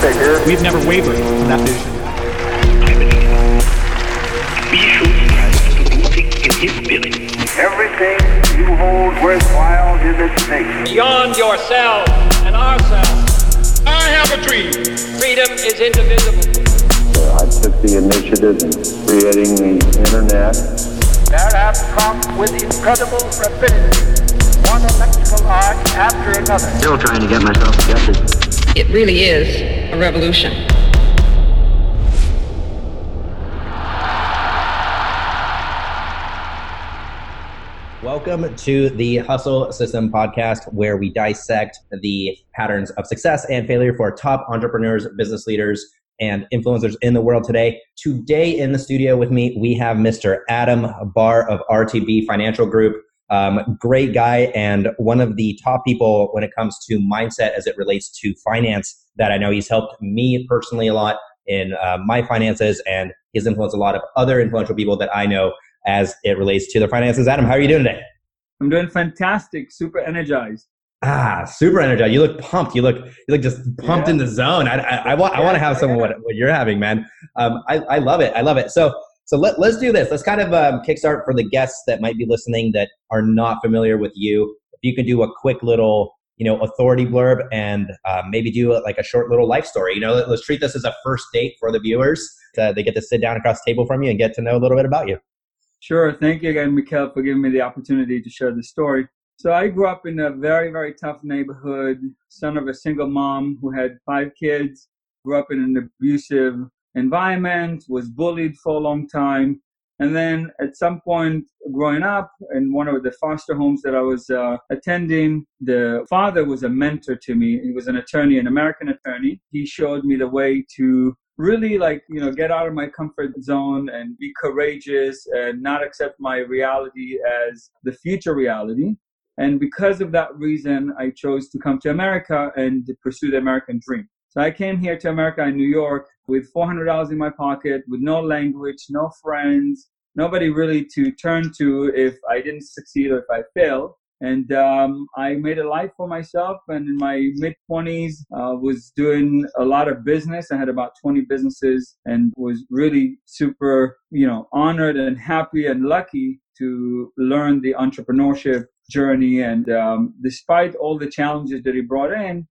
bigger. We've never wavered from that vision. Everything you hold worthwhile in this nation. beyond yourself and ourselves. I have a dream. Freedom is indivisible. I took the initiative in creating the internet. There have come with incredible rapidity one electrical arc after another. Still trying to get myself adjusted. It really is a revolution. Welcome to the Hustle System podcast, where we dissect the patterns of success and failure for top entrepreneurs, business leaders, and influencers in the world today. Today in the studio with me, we have Mr. Adam Barr of RTB Financial Group. Um, great guy and one of the top people when it comes to mindset as it relates to finance that I know he's helped me personally a lot in uh, my finances and he's influenced a lot of other influential people that I know as it relates to their finances. Adam, how are you doing today? I'm doing fantastic, super energized. Ah, super energized. You look pumped. You look you look just pumped Yeah. in the zone. I I, I want I want to have some of what, what you're having, man. Um, I I love it. I love it. So so let let's do this. Let's kind of um, kickstart for the guests that might be listening that are not familiar with you. If you could do a quick little you know authority blurb and uh, maybe do a, like a short little life story. You know, let, us treat this as a first date for the viewers. Uh, they get to sit down across the table from you and get to know a little bit about you. Sure. Thank you again, Mikhail, for giving me the opportunity to share the story. So I grew up in a very, very tough neighborhood, son of a single mom who had five kids, grew up in an abusive environment, was bullied for a long time. And then at some point growing up in one of the foster homes that I was uh, attending, the father was a mentor to me. He was an attorney, an American attorney. He showed me the way to really like, you know, get out of my comfort zone and be courageous and not accept my reality as the future reality. And because of that reason, I chose to come to America and pursue the American dream. So I came here to America in New York with $400 in my pocket, with no language, no friends, nobody really to turn to if I didn't succeed or if I failed. And um, I made a life for myself. And in my mid 20s, uh, was doing a lot of business. I had about 20 businesses and was really super, you know, honored and happy and lucky to learn the entrepreneurship journey. And um, despite all the challenges that he brought in,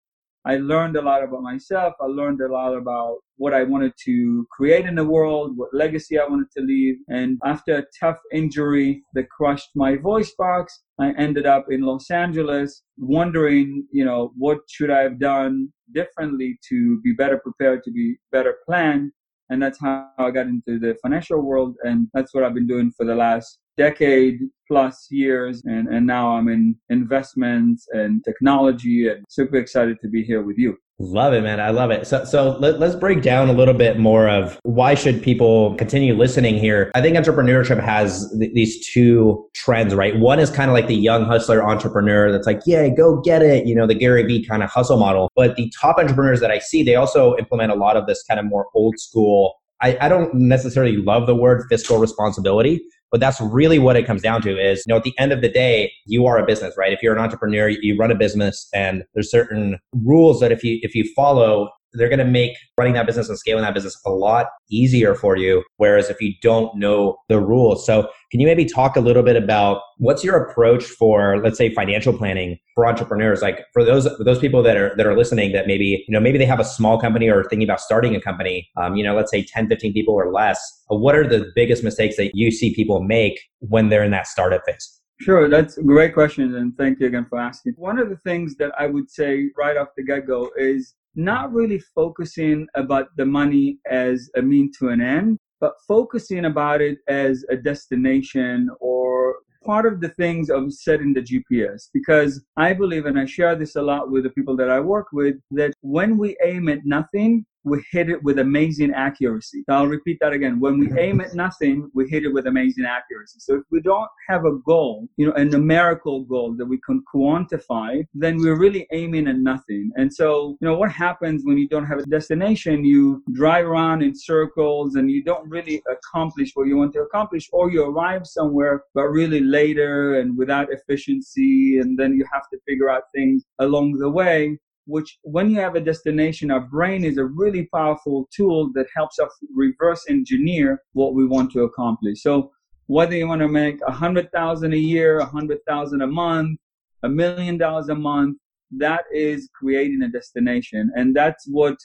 I learned a lot about myself. I learned a lot about what I wanted to create in the world, what legacy I wanted to leave. And after a tough injury that crushed my voice box, I ended up in Los Angeles wondering, you know, what should I have done differently to be better prepared, to be better planned. And that's how I got into the financial world. And that's what I've been doing for the last decade plus years. And, and now I'm in investments and technology and super excited to be here with you. Love it, man. I love it. So, so let, us break down a little bit more of why should people continue listening here. I think entrepreneurship has th- these two trends, right? One is kind of like the young hustler entrepreneur that's like, yeah, go get it. You know, the Gary Vee kind of hustle model. But the top entrepreneurs that I see, they also implement a lot of this kind of more old school. I, I don't necessarily love the word fiscal responsibility, but that's really what it comes down to is, you know, at the end of the day, you are a business, right? If you're an entrepreneur, you run a business and there's certain rules that if you, if you follow, they're going to make running that business and scaling that business a lot easier for you. Whereas if you don't know the rules. So can you maybe talk a little bit about what's your approach for, let's say, financial planning for entrepreneurs? Like for those, those people that are, that are listening that maybe, you know, maybe they have a small company or thinking about starting a company, um, you know, let's say 10, 15 people or less. Uh, What are the biggest mistakes that you see people make when they're in that startup phase? Sure, that's a great question, and thank you again for asking. One of the things that I would say right off the get go is not really focusing about the money as a mean to an end, but focusing about it as a destination or part of the things of setting the GPS. Because I believe, and I share this a lot with the people that I work with, that when we aim at nothing, we hit it with amazing accuracy. I'll repeat that again. When we aim at nothing, we hit it with amazing accuracy. So if we don't have a goal, you know, a numerical goal that we can quantify, then we're really aiming at nothing. And so, you know, what happens when you don't have a destination? You drive around in circles and you don't really accomplish what you want to accomplish, or you arrive somewhere, but really later and without efficiency. And then you have to figure out things along the way which when you have a destination, our brain is a really powerful tool that helps us reverse engineer what we want to accomplish. So whether you want to make a hundred thousand a year, a hundred thousand a month, a million dollars a month, that is creating a destination. And that's what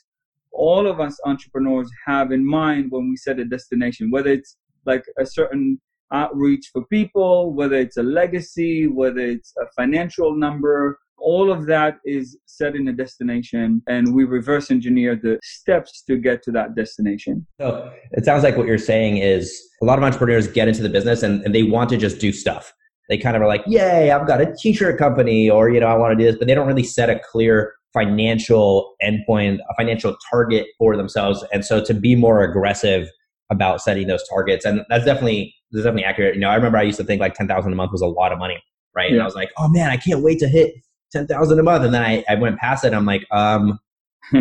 all of us entrepreneurs have in mind when we set a destination, whether it's like a certain outreach for people, whether it's a legacy, whether it's a financial number, all of that is set in a destination and we reverse engineer the steps to get to that destination. So it sounds like what you're saying is a lot of entrepreneurs get into the business and, and they want to just do stuff. They kind of are like, yay, I've got a t-shirt company or, you know, I want to do this, but they don't really set a clear financial endpoint, a financial target for themselves. And so to be more aggressive about setting those targets, and that's definitely, that's definitely accurate. You know, I remember I used to think like 10,000 a month was a lot of money, right? Yeah. And I was like, oh man, I can't wait to hit 10,000 a month. And then I, I went past it. I'm like, um,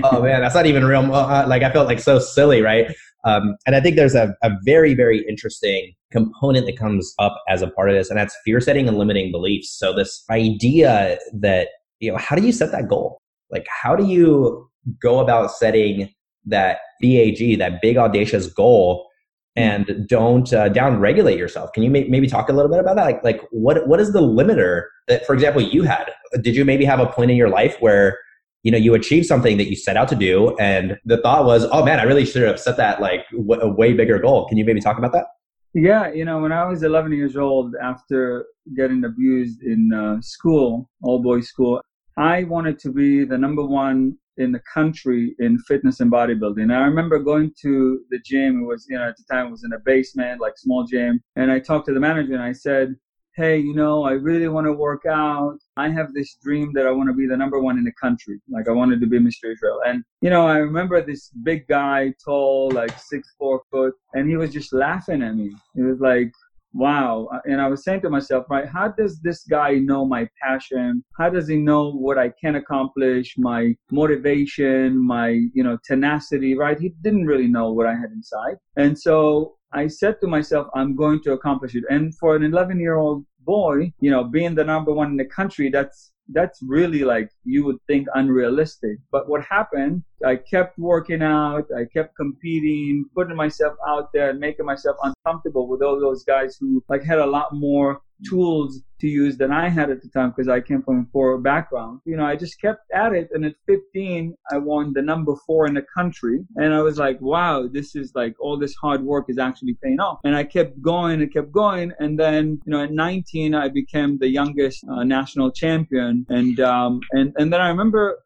oh man, that's not even real. Uh, like I felt like so silly, right? Um, and I think there's a, a very, very interesting component that comes up as a part of this, and that's fear setting and limiting beliefs. So this idea that, you know, how do you set that goal? Like, how do you go about setting that BAG, that big audacious goal, and don't uh, down regulate yourself? Can you may- maybe talk a little bit about that? Like, like what what is the limiter that, for example, you had? Did you maybe have a point in your life where you know you achieved something that you set out to do and the thought was oh man i really should have set that like w- a way bigger goal can you maybe talk about that yeah you know when i was 11 years old after getting abused in uh, school all boys school i wanted to be the number one in the country in fitness and bodybuilding. I remember going to the gym. It was, you know, at the time it was in a basement, like small gym. And I talked to the manager and I said, hey, you know, I really want to work out. I have this dream that I want to be the number one in the country. Like I wanted to be Mr. Israel. And, you know, I remember this big guy, tall, like six, four foot, and he was just laughing at me. He was like, wow. Uh, and I was saying to myself, right, how does this guy know my passion? How does he know what I can accomplish, my motivation, my, you know, tenacity, right? He didn't really know what I had inside. And so I said to myself, I'm going to accomplish it. And for an 11 year old boy, you know, being the number one in the country, that's that's really like you would think unrealistic. But what happened, I kept working out, I kept competing, putting myself out there and making myself uncomfortable with all those guys who like had a lot more tools to use than I had at the time because I came from a poor background. You know, I just kept at it. And at 15, I won the number four in the country. And I was like, wow, this is like all this hard work is actually paying off. And I kept going and kept going. And then, you know, at 19, I became the youngest uh, national champion. And, um, and, and then I remember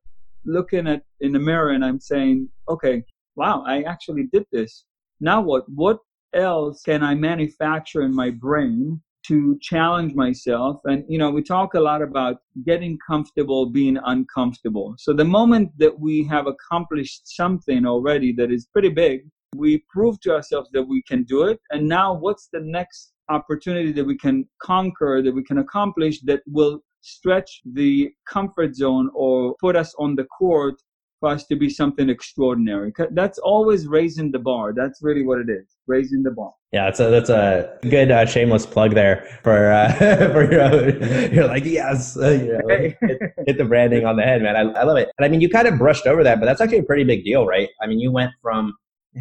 looking at in the mirror and I'm saying, okay, wow, I actually did this. Now what? What else can I manufacture in my brain to challenge myself. And, you know, we talk a lot about getting comfortable being uncomfortable. So the moment that we have accomplished something already that is pretty big, we prove to ourselves that we can do it. And now what's the next opportunity that we can conquer, that we can accomplish that will stretch the comfort zone or put us on the court for us to be something extraordinary. That's always raising the bar. That's really what it is, raising the bar. Yeah, that's a that's a good uh, shameless plug there for uh, for your you're like yes, uh, you know, hit, hit, the branding on the head, man. I, I love it. And I mean, you kind of brushed over that, but that's actually a pretty big deal, right? I mean, you went from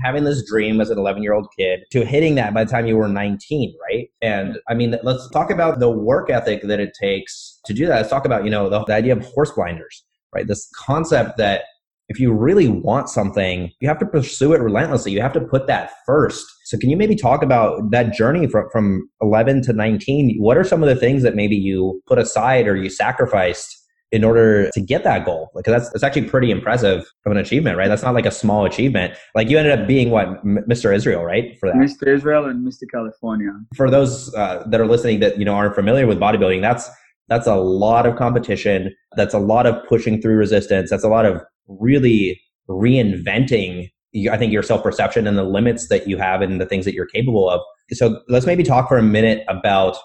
having this dream as an 11 year old kid to hitting that by the time you were 19 right and i mean let's talk about the work ethic that it takes to do that let's talk about you know the, the idea of horse blinders right this concept that if you really want something, you have to pursue it relentlessly. You have to put that first. So can you maybe talk about that journey from, from 11 to 19? What are some of the things that maybe you put aside or you sacrificed in order to get that goal? Because that's, that's actually pretty impressive of an achievement, right? That's not like a small achievement. Like you ended up being what, Mr. Israel, right? For that. Mr. Israel and Mr. California. For those uh, that are listening that, you know, aren't familiar with bodybuilding, that's, that's a lot of competition. That's a lot of pushing through resistance. That's a lot of really reinventing I think your self perception and the limits that you have and the things that you're capable of. So let's maybe talk for a minute about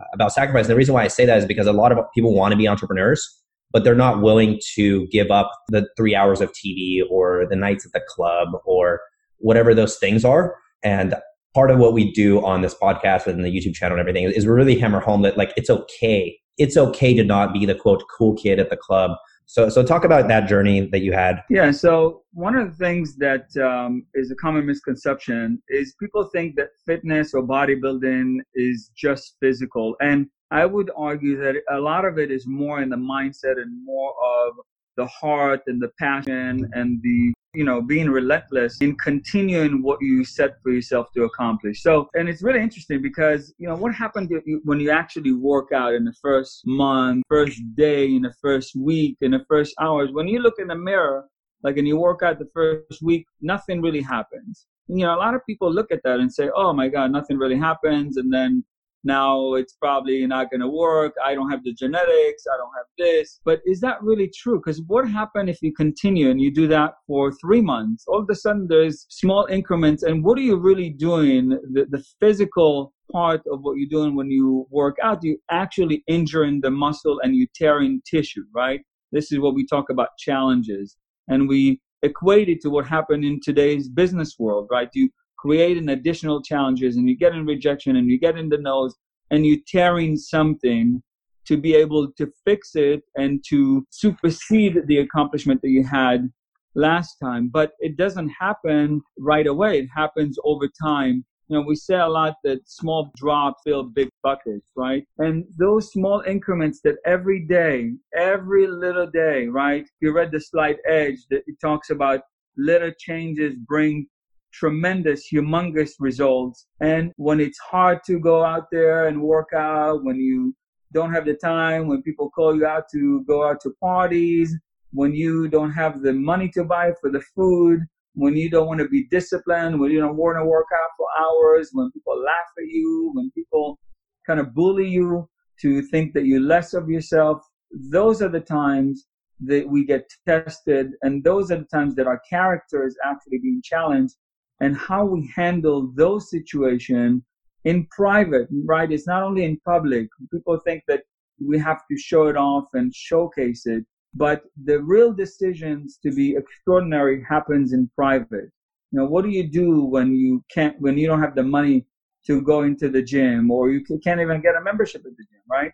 Uh, about sacrifice. And the reason why I say that is because a lot of people want to be entrepreneurs, but they're not willing to give up the three hours of TV or the nights at the club or whatever those things are. And part of what we do on this podcast and the YouTube channel and everything is really hammer home that like it's okay. It's okay to not be the quote cool kid at the club So, so talk about that journey that you had. Yeah. So one of the things that um, is a common misconception is people think that fitness or bodybuilding is just physical, and I would argue that a lot of it is more in the mindset and more of the heart and the passion and the you know being relentless in continuing what you set for yourself to accomplish. So and it's really interesting because you know what happened when you actually work out in the first month first day in the first week in the first hours? When you look in the mirror like and you work out the first week nothing really happens. You know a lot of people look at that and say oh my god nothing really happens and then now it's probably not going to work. I don't have the genetics. I don't have this. But is that really true? Because what happens if you continue and you do that for three months? All of a sudden, there's small increments. And what are you really doing? The, the physical part of what you're doing when you work out, you actually injuring the muscle and you tearing tissue, right? This is what we talk about challenges. And we equate it to what happened in today's business world, right? You creating additional challenges and you get in rejection and you get in the nose and you're tearing something to be able to fix it and to supersede the accomplishment that you had last time. But it doesn't happen right away. It happens over time. You know, we say a lot that small drops fill big buckets, right? And those small increments that every day, every little day, right? You read the slight edge that it talks about little changes bring tremendous, humongous results. And when it's hard to go out there and work out, when you don't have the time, when people call you out to go out to parties, when you don't have the money to buy for the food, when you don't want to be disciplined, when you don't want to work out for hours, when people laugh at you, when people kind of bully you to think that you're less of yourself, those are the times that we get tested, and those are the times that our character is actually being challenged and how we handle those situations in private, right? It's not only in public. People think that we have to show it off and showcase it, but the real decisions to be extraordinary happens in private. You know, what do you do when you can't, when you don't have the money to go into the gym or you can't even get a membership at the gym, right?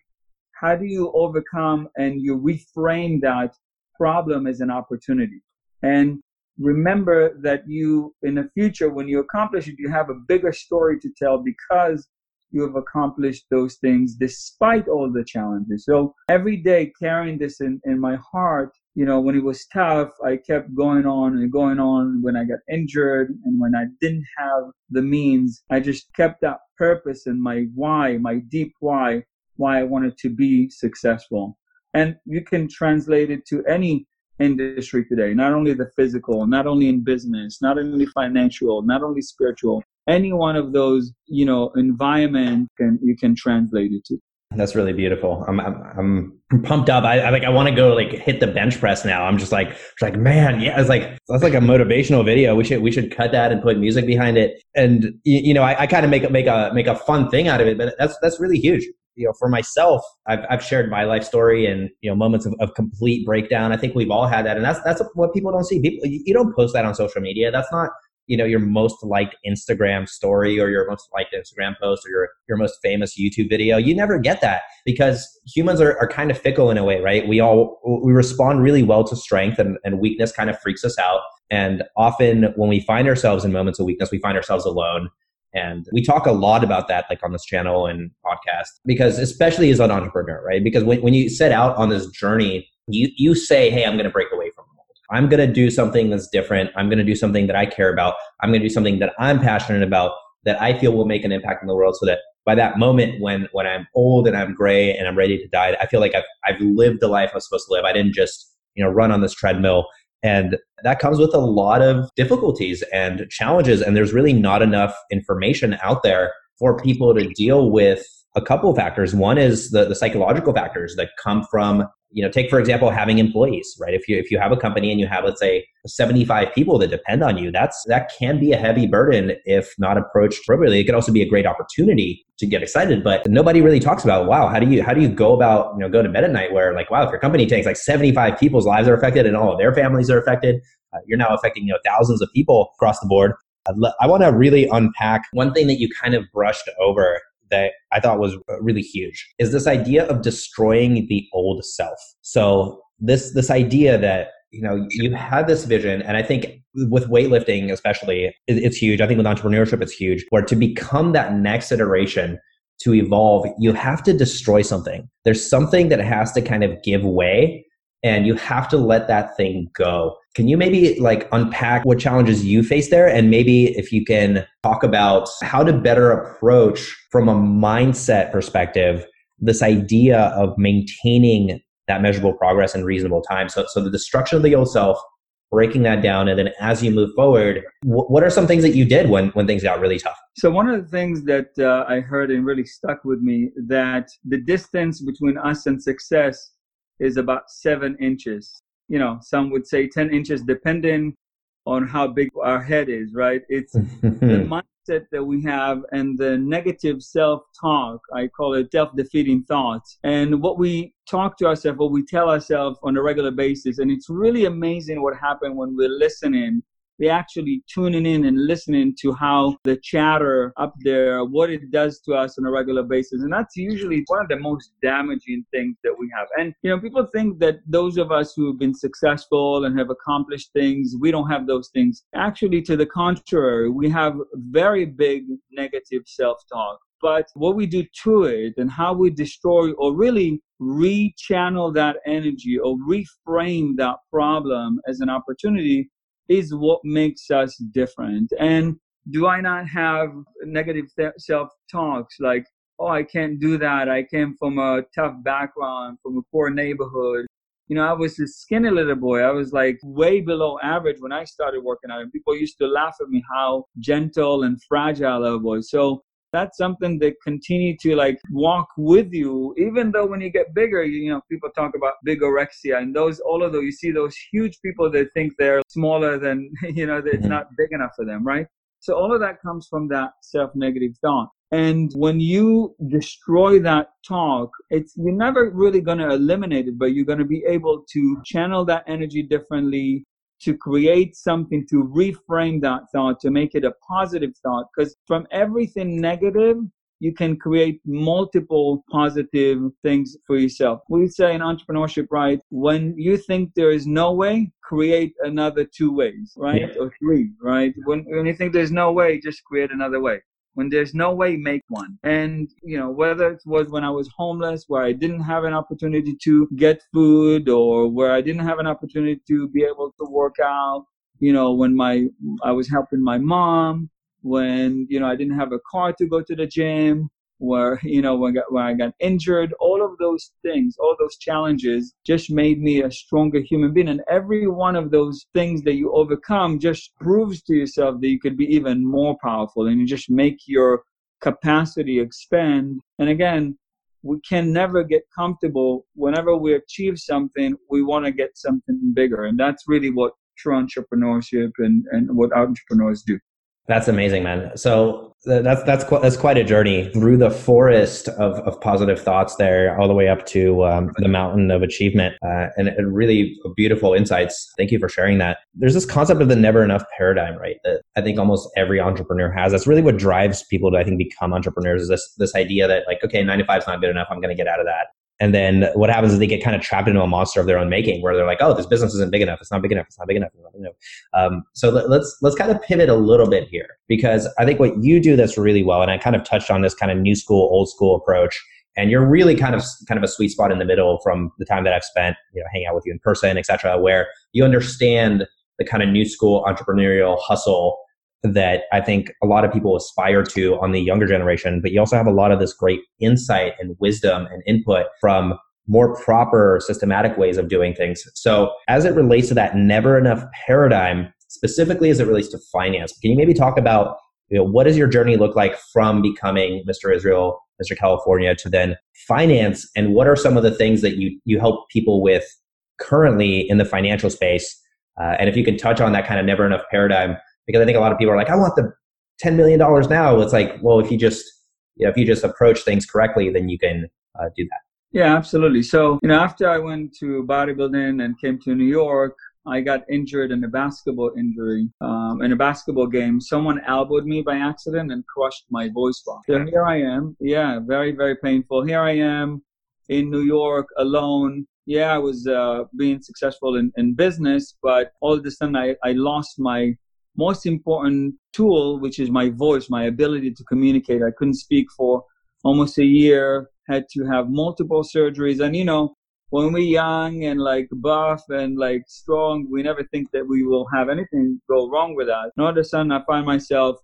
How do you overcome and you reframe that problem as an opportunity? And remember that you, in the future, when you accomplish it, you have a bigger story to tell because you have accomplished those things despite all the challenges. So every day carrying this in, in my heart, you know, when it was tough, I kept going on and going on. When I got injured and when I didn't have the means, I just kept that purpose and my why, my deep why, why I wanted to be successful. And you can translate it to any industry today, not only the physical, not only in business, not only financial, not only spiritual, any one of those, you know, environment can you can translate it to. That's really beautiful. I'm I'm, I'm pumped up. I, I like I want to go like hit the bench press now. I'm just like like man, yeah. It's like that's like a motivational video. We should we should cut that and put music behind it. And you, you know, I, I kind of make a make a make a fun thing out of it. But that's that's really huge you know, for myself, I've, I've shared my life story and, you know, moments of, of complete breakdown. I think we've all had that. And that's, that's what people don't see. People, you don't post that on social media. That's not, you know, your most liked Instagram story or your most liked Instagram post or your, your most famous YouTube video. You never get that because humans are, are kind of fickle in a way, right? We all, we respond really well to strength and, and weakness kind of freaks us out. And often when we find ourselves in moments of weakness, we find ourselves alone and we talk a lot about that, like on this channel and podcast, because especially as an entrepreneur, right? Because when, when you set out on this journey, you, you say, Hey, I'm going to break away from the mold. I'm going to do something that's different. I'm going to do something that I care about. I'm going to do something that I'm passionate about that I feel will make an impact in the world so that by that moment when, when I'm old and I'm gray and I'm ready to die, I feel like I've, I've lived the life I was supposed to live. I didn't just, you know, run on this treadmill and that comes with a lot of difficulties and challenges. And there's really not enough information out there for people to deal with a couple of factors. One is the, the psychological factors that come from, you know, take for example having employees, right? If you if you have a company and you have let's say 75 people that depend on you, that's that can be a heavy burden if not approached appropriately. It could also be a great opportunity to get excited, but nobody really talks about wow, how do you how do you go about, you know, go to bed at night where like wow, if your company takes like 75 people's lives are affected and all of their families are affected, uh, you're now affecting, you know, thousands of people across the board. I want to really unpack one thing that you kind of brushed over that I thought was uh, really huge is this idea of destroying the old self. So this this idea that you know you had this vision and i think with weightlifting especially it's huge i think with entrepreneurship it's huge where to become that next iteration to evolve you have to destroy something there's something that has to kind of give way and you have to let that thing go can you maybe like unpack what challenges you face there and maybe if you can talk about how to better approach from a mindset perspective this idea of maintaining that measurable progress in reasonable time. So, so the destruction of the old self, breaking that down, and then as you move forward, what are some things that you did when when things got really tough? So one of the things that uh, I heard and really stuck with me that the distance between us and success is about seven inches. You know, some would say ten inches, depending on how big our head is. Right? It's the mindset that we have and the negative self talk. I call it self defeating thoughts. And what we talk to ourselves, what we tell ourselves on a regular basis. And it's really amazing what happens when we're listening we actually tuning in and listening to how the chatter up there, what it does to us on a regular basis. And that's usually one of the most damaging things that we have. And, you know, people think that those of us who have been successful and have accomplished things, we don't have those things. Actually, to the contrary, we have very big negative self talk but what we do to it and how we destroy or really rechannel that energy or reframe that problem as an opportunity is what makes us different. And do I not have negative self talks like, oh, I can't do that. I came from a tough background, from a poor neighborhood. You know, I was a skinny little boy. I was like way below average when I started working out. And people used to laugh at me how gentle and fragile I was. So that's something that continue to like walk with you. Even though when you get bigger you, know people talk about bigorexia and those all of those you see those huge people that think they're smaller than you know that it's mm-hmm. not big enough for them right? So all of that comes from that self-negative thought. And when you destroy that talk it's you're never really going to eliminate it but you're going to be able to channel that energy differently to create something to reframe that thought to make it a positive thought because from everything negative you can create multiple positive things for yourself. We say in entrepreneurship, right? When you think there is no way, create another two ways, right? Yeah. Or three, right? When, when you think there's no way, just create another way. When there's no way, make one. And, you know, whether it was when I was homeless, where I didn't have an opportunity to get food or where I didn't have an opportunity to be able to work out, you know, when my, I was helping my mom, when, you know, I didn't have a car to go to the gym, where you know when I, got, I got injured all of those things all those challenges just made me a stronger human being. And every one of those things that you overcome just proves to yourself that you could be even more powerful and you just make your capacity expand. And again we can never get comfortable. Whenever we achieve something we want to get something bigger. And that's really what true entrepreneurship and, and what entrepreneurs do that's amazing, man. So that's that's that's quite a journey through the forest of, of positive thoughts there, all the way up to um, the mountain of achievement, uh, and, and, really beautiful insights. Thank you for sharing that. There's this concept of the never enough paradigm, right? That I think almost every entrepreneur has. That's really what drives people to I think become entrepreneurs. Is this this idea that like, okay, nine to five is not good enough. I'm going to get out of that. And then what happens is they get kind of trapped into a monster of their own making, where they're like, "Oh, this business isn't big enough. It's not big enough. It's not big enough." Not big enough. Um, so let, let's let's kind of pivot a little bit here because I think what you do that's really well, and I kind of touched on this kind of new school, old school approach, and you're really kind of kind of a sweet spot in the middle from the time that I've spent, you know, hanging out with you in person, et cetera, where you understand the kind of new school entrepreneurial hustle that I think a lot of people aspire to on the younger generation, but you also have a lot of this great insight and wisdom and input from more proper systematic ways of doing things. So as it relates to that never enough paradigm, specifically as it relates to finance, can you maybe talk about you know, what does your journey look like from becoming Mr. Israel, Mr. California to then finance? And what are some of the things that you, you help people with currently in the financial space? Uh, and if you can touch on that kind of never enough paradigm, because I think a lot of people are like, I want the $10 million now. It's like, well, if you just, you know, if you just approach things correctly, then you can uh, do that. Yeah, absolutely. So, you know, after I went to bodybuilding and came to New York, I got injured in a basketball injury. Um, in a basketball game, someone elbowed me by accident and crushed my voice box. So here I am. Yeah, very, very painful. Here I am in New York alone yeah, I was uh, being successful in, in business, but all of a sudden I, I lost my most important tool, which is my voice, my ability to communicate. I couldn't speak for almost a year, had to have multiple surgeries. And, you know, when we're young and like buff and like strong, we never think that we will have anything go wrong with us. And all of a sudden, I find myself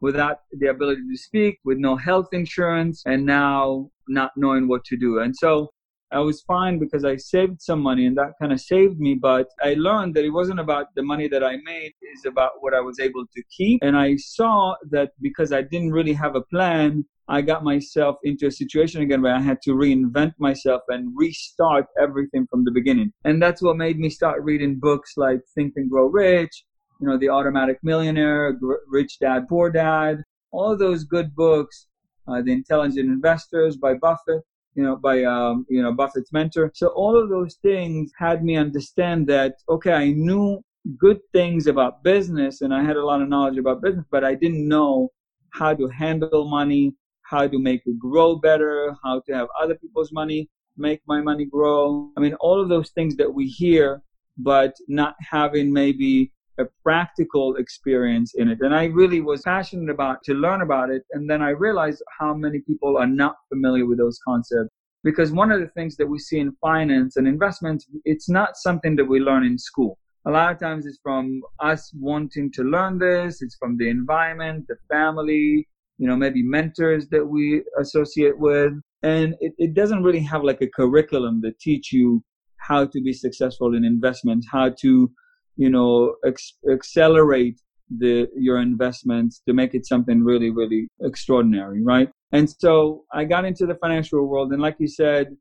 without the ability to speak, with no health insurance, and now not knowing what to do. And so I was fine because I saved some money and that kind of saved me. But I learned that it wasn't about the money that I made, it's about what I was able to keep. And I saw that because I didn't really have a plan, I got myself into a situation again where I had to reinvent myself and restart everything from the beginning. And that's what made me start reading books like Think and Grow Rich, you know, The Automatic Millionaire, Rich Dad, Poor Dad, all those good books, uh, The Intelligent Investors by Buffett you know, by um, you know Buffett's mentor. So all of those things had me understand that okay, I knew good things about business and I had a lot of knowledge about business, but I didn't know how to handle money, how to make it grow better, how to have other people's money make my money grow. I mean, all of those things that we hear, but not having maybe a practical experience in it. And I really was passionate about to learn about it. And then I realized how many people are not familiar with those concepts. Because one of the things that we see in finance and investments, it's not something that we learn in school. A lot of times it's from us wanting to learn this, it's from the environment, the family, you know, maybe mentors that we associate with. And it, it doesn't really have like a curriculum that teach you how to be successful in investment, how to you know ex- accelerate the your investments to make it something really really extraordinary right? And so i got into the financial world and like you said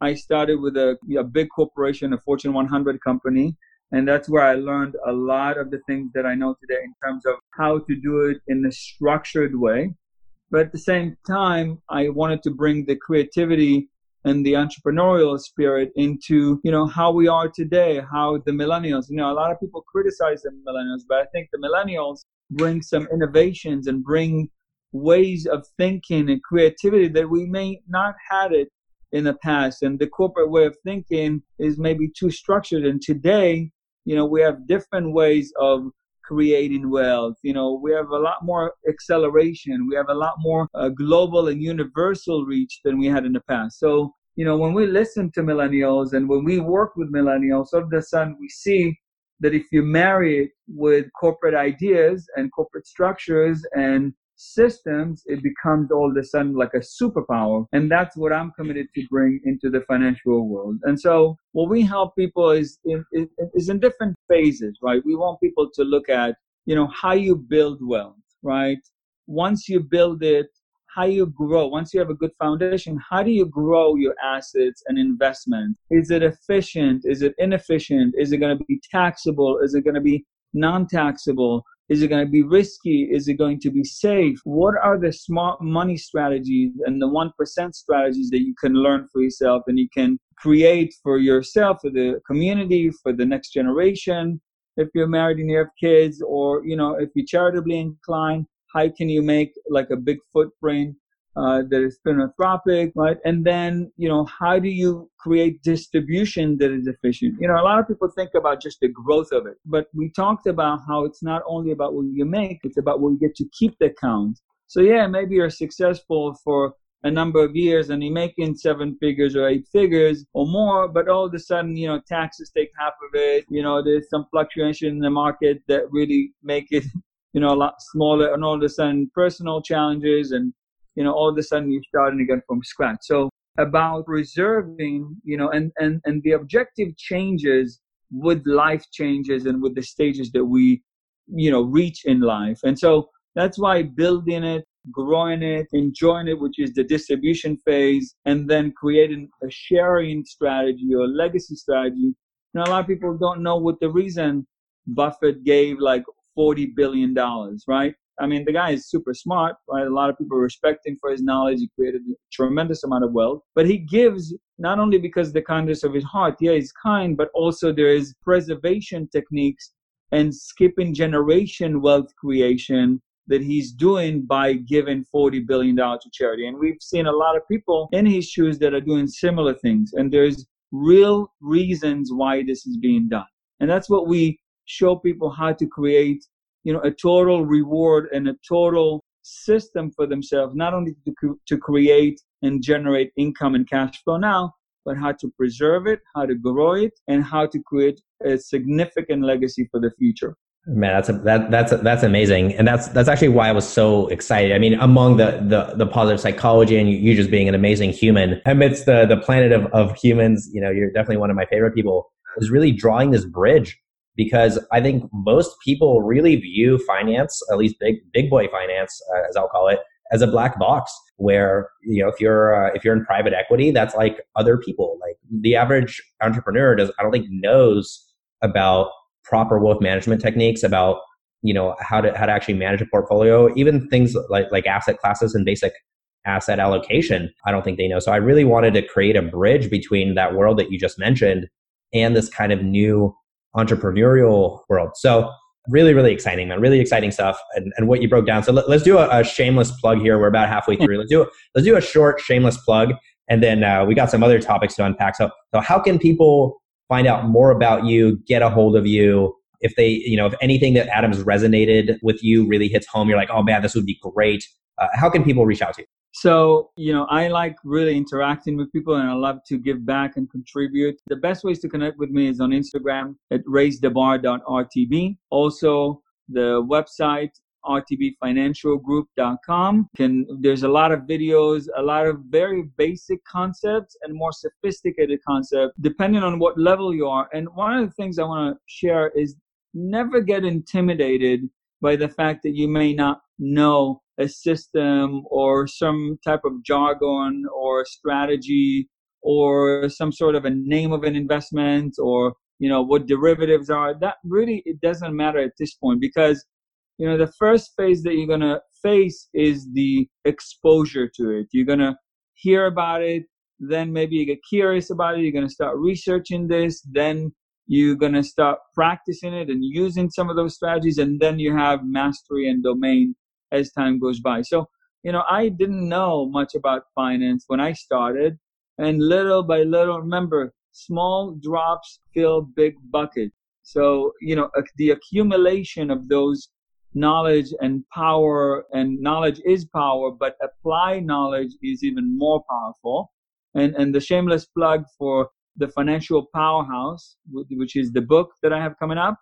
i started with a, a big corporation a fortune 100 company and that's where i learned a lot of the things that i know today in terms of how to do it in a structured way. But at the same time i wanted to bring the creativity and the entrepreneurial spirit into you know how we are today how the millennials you know a lot of people criticize the millennials but i think the millennials bring some innovations and bring ways of thinking and creativity that we may not had it in the past. And the corporate way of thinking is maybe too structured. And today you know we have different ways of creating wealth. You know, we have a lot more acceleration. We have a lot more uh, global and universal reach than we had in the past. So, you know, when we listen to millennials and when we work with millennials, all of a sudden we see that if you marry it with corporate ideas and corporate structures and systems, it becomes all of a sudden like a superpower. And that's what I'm committed to bring into the financial world. And so what we help people is in, is in different phases, right? We want people to look at, you know, how you build wealth, right? Once you build it, how you grow. Once you have a good foundation, how do you grow your assets and investments? Is it efficient? Is it inefficient? Is it going to be taxable? Is it going to be non-taxable? Is it going to be risky? Is it going to be safe? What are the smart money strategies and the 1% strategies that you can learn for yourself and you can create for yourself, for the community, for the next generation? If you're married and you have kids, or you know, if you're charitably inclined, how can you make like a big footprint uh, that is philanthropic, right? And then, you know, how do you create distribution that is efficient? You know, a lot of people think about just the growth of it, but we talked about how it's not only about what you make, it's about what you get to keep the count. So yeah, maybe you're successful for a number of years and you're making seven figures or eight figures or more, but all of a sudden, you know, taxes take half of it. You know, there's some fluctuation in the market that really make it, you know, a lot smaller and all of a sudden personal challenges and you know all of a sudden you're starting again from scratch. So about preserving you know and and and the objective changes with life changes and with the stages that we you know reach in life. And so that's why building it growing it enjoying it which is the distribution phase and then creating a sharing strategy or legacy strategy. Now, a lot of people don't know what the reason buffett gave like 40 billion dollars right I mean, the guy is super smart, right? A lot of people respect him for his knowledge. He created a tremendous amount of wealth, but he gives not only because the kindness of his heart, yeah, he's kind, but also there is preservation techniques and skipping generation wealth creation that he's doing by giving $40 billion to charity. And we've seen a lot of people in his shoes that are doing similar things. And there's real reasons why this is being done. And that's what we show people how to create, you know, a total reward and a total system for themselves, not only to, to create and generate income and cash flow now, but how to preserve it, how to grow it, and how to create a significant legacy for the future. Man, that's a, that that's a, that's amazing, and that's that's actually why I was so excited. I mean, among the the, the positive psychology and you, just being an amazing human amidst the the planet of of humans, you know, you're definitely one of my favorite people. Is really drawing this bridge because I think most people really view finance, at least big big boy finance, uh, as I'll call it, as a black box. Where you know if you're uh, if you're in private equity, that's like other people. Like the average entrepreneur does, I don't think knows about proper wealth management techniques about you know how to how to actually manage a portfolio even things like like asset classes and basic asset allocation i don't think they know so i really wanted to create a bridge between that world that you just mentioned and this kind of new entrepreneurial world so really really exciting man really exciting stuff and, and what you broke down so let, us do a, a, shameless plug here we're about halfway through let's do a, let's do a short shameless plug and then uh, we got some other topics to unpack so so how can people find out more about you, get a hold of you. If they, you know, if anything that Adam's resonated with you really hits home, you're like, oh man, this would be great. Uh, how can people reach out to you? So, you know, I like really interacting with people and I love to give back and contribute. The best ways to connect with me is on Instagram at raisethebar.rtb. Also, the website rtbfinancialgroup.com. Can there's a lot of videos, a lot of very basic concepts and more sophisticated concepts depending on what level you are. And one of the things I want to share is never get intimidated by the fact that you may not know a system or some type of jargon or strategy or some sort of a name of an investment or you know what derivatives are that really it doesn't matter at this point because you know the first phase that you're going to face is the exposure to it. You're going to hear about it then maybe you get curious about it you're going to start researching this then you're going to start practicing it and using some of those strategies and then you have mastery and domain as time goes by. So you know i didn't know much about finance when i started and little by little remember small drops fill big buckets so you know the accumulation of those knowledge and power and knowledge is power but apply knowledge is even more powerful. And and the shameless plug for the financial powerhouse which is the book that i have coming up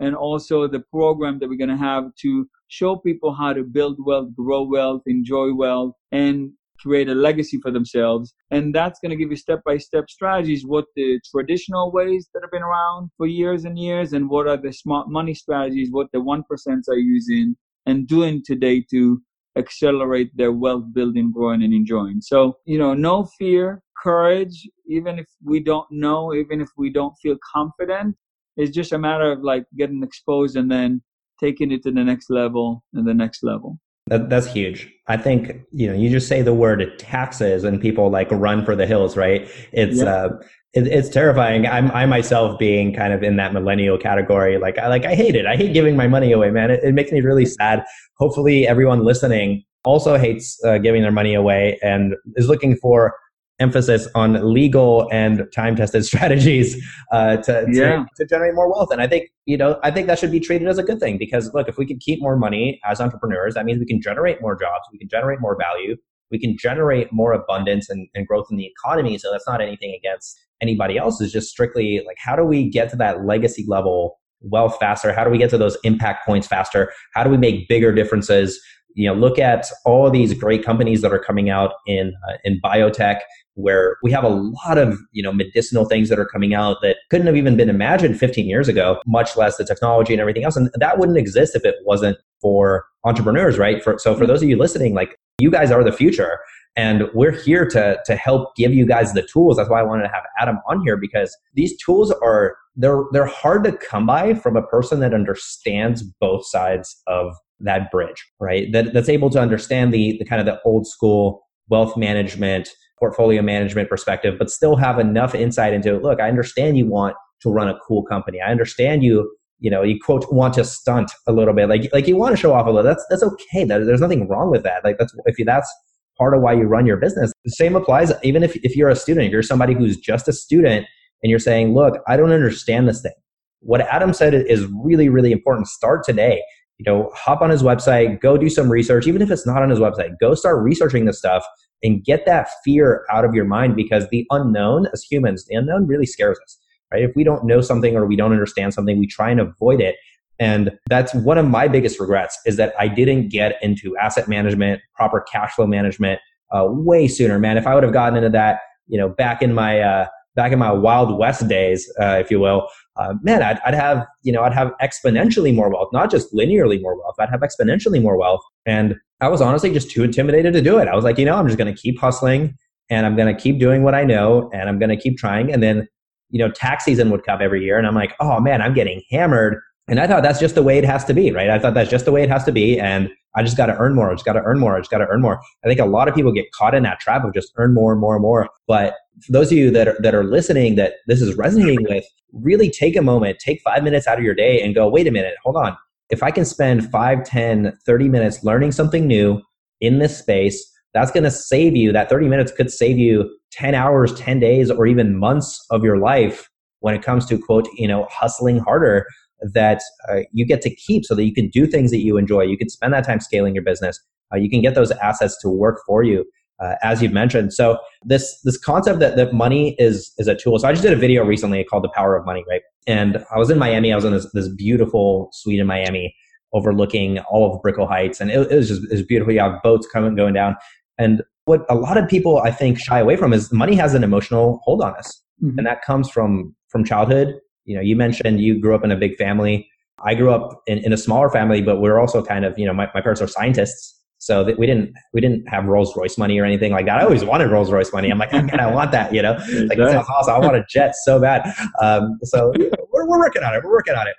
and also the program that we're going to have to show people how to build wealth grow wealth enjoy wealth and create a legacy for themselves. And that's going to give you step by step strategies what the traditional ways that have been around for years and years, and what are the smart money strategies, what the 1% are using and doing today to accelerate their wealth building, growing, and enjoying. So, you know, no fear, courage, even if we don't know, even if we don't feel confident, it's just a matter of like getting exposed and then taking it to the next level and the next level. That, that's huge. I think, you know, you just say the word taxes and people like run for the hills, right? It's, yeah. uh, it, it's terrifying. I'm, I myself being kind of in that millennial category. Like, I, like, I hate it. I hate giving my money away, man. It, it makes me really sad. Hopefully everyone listening also hates uh, giving their money away and is looking for emphasis on legal and time tested strategies uh, to, yeah. to, to, generate more wealth. And I think, you know, I think that should be treated as a good thing because look, if we can keep more money as entrepreneurs, that means we can generate more jobs, we can generate more value, we can generate more abundance and, and growth in the economy. So that's not anything against anybody else. It's just strictly like, how do we get to that legacy level wealth faster? How do we get to those impact points faster? How do we make bigger differences? You know look at all these great companies that are coming out in uh, in biotech where we have a lot of you know medicinal things that are coming out that couldn't have even been imagined 15 years ago much less the technology and everything else. And that wouldn't exist if it wasn't for entrepreneurs right? For, so for those of you listening like you guys are the future and we're here to to help give you guys the tools. That's why i wanted to have adam on here because these tools are they're they're hard to come by from a person that understands both sides of that bridge right that that's able to understand the the kind of the old school wealth management portfolio management perspective, but still have enough insight into it. look, I understand you want to run a cool company. I understand you, you know, you quote want to stunt a little bit. Like like you want to show off a little. That's that's okay. That, there's nothing wrong with that. Like that's if you, that's part of why you run your business. The same applies even if, if you're a student, you're somebody who's just a student and you're saying, look, I don't understand this thing. What Adam said is really, really important. Start today. You know, hop on his website, go do some research, even if it's not on his website, go start researching this stuff and get that fear out of your mind because the unknown as humans, the unknown really scares us, right? If we don't know something or we don't understand something, we try and avoid it. And that's one of my biggest regrets is that I didn't get into asset management, proper cash flow management uh, way sooner, man. If I would have gotten into that, you know, back in my, uh, back in my wild west days, uh, if you will, uh, man, I'd, I'd have, you know, I'd have exponentially more wealth, not just linearly more wealth. I'd have exponentially more wealth. And I was honestly just too intimidated to do it. I was like, you know, I'm just going to keep hustling and I'm going to keep doing what I know and I'm going to keep trying. And then, you know, tax season would come every year and I'm like, oh man, I'm getting hammered. And I thought that's just the way it has to be, right? I thought that's just the way it has to be. And I just got to earn more. I just got to earn more. I just got to earn more. I think a lot of people get caught in that trap of just earn more and more and more. But for those of you that are, that are listening that this is resonating with, really take a moment, take five minutes out of your day and go, wait a minute, hold on. If I can spend 5, 10, 30 minutes learning something new in this space, that's going to save you, that 30 minutes could save you 10 hours, 10 days, or even months of your life when it comes to quote, you know, hustling harder that uh, you get to keep so that you can do things that you enjoy. You can spend that time scaling your business. Uh, you can get those assets to work for you uh, as you've mentioned. So this this concept that, that money is is a tool. So I just did a video recently called "The Power of Money," right? And I was in Miami. I was in this this beautiful suite in Miami, overlooking all of Brickell Heights, and it, it was just it was beautiful. You have boats coming going down, and what a lot of people I think shy away from is money has an emotional hold on us, mm-hmm. and that comes from from childhood. You know, you mentioned you grew up in a big family. I grew up in, in a smaller family, but we're also kind of, you know, my, my parents are scientists. So that we didn't we didn't have Rolls Royce money or anything like that. I always wanted Rolls Royce money. I'm like, man, I want that. You know, like it sounds awesome. I want a jet so bad. Um, so we're, we're working on it. We're working on it.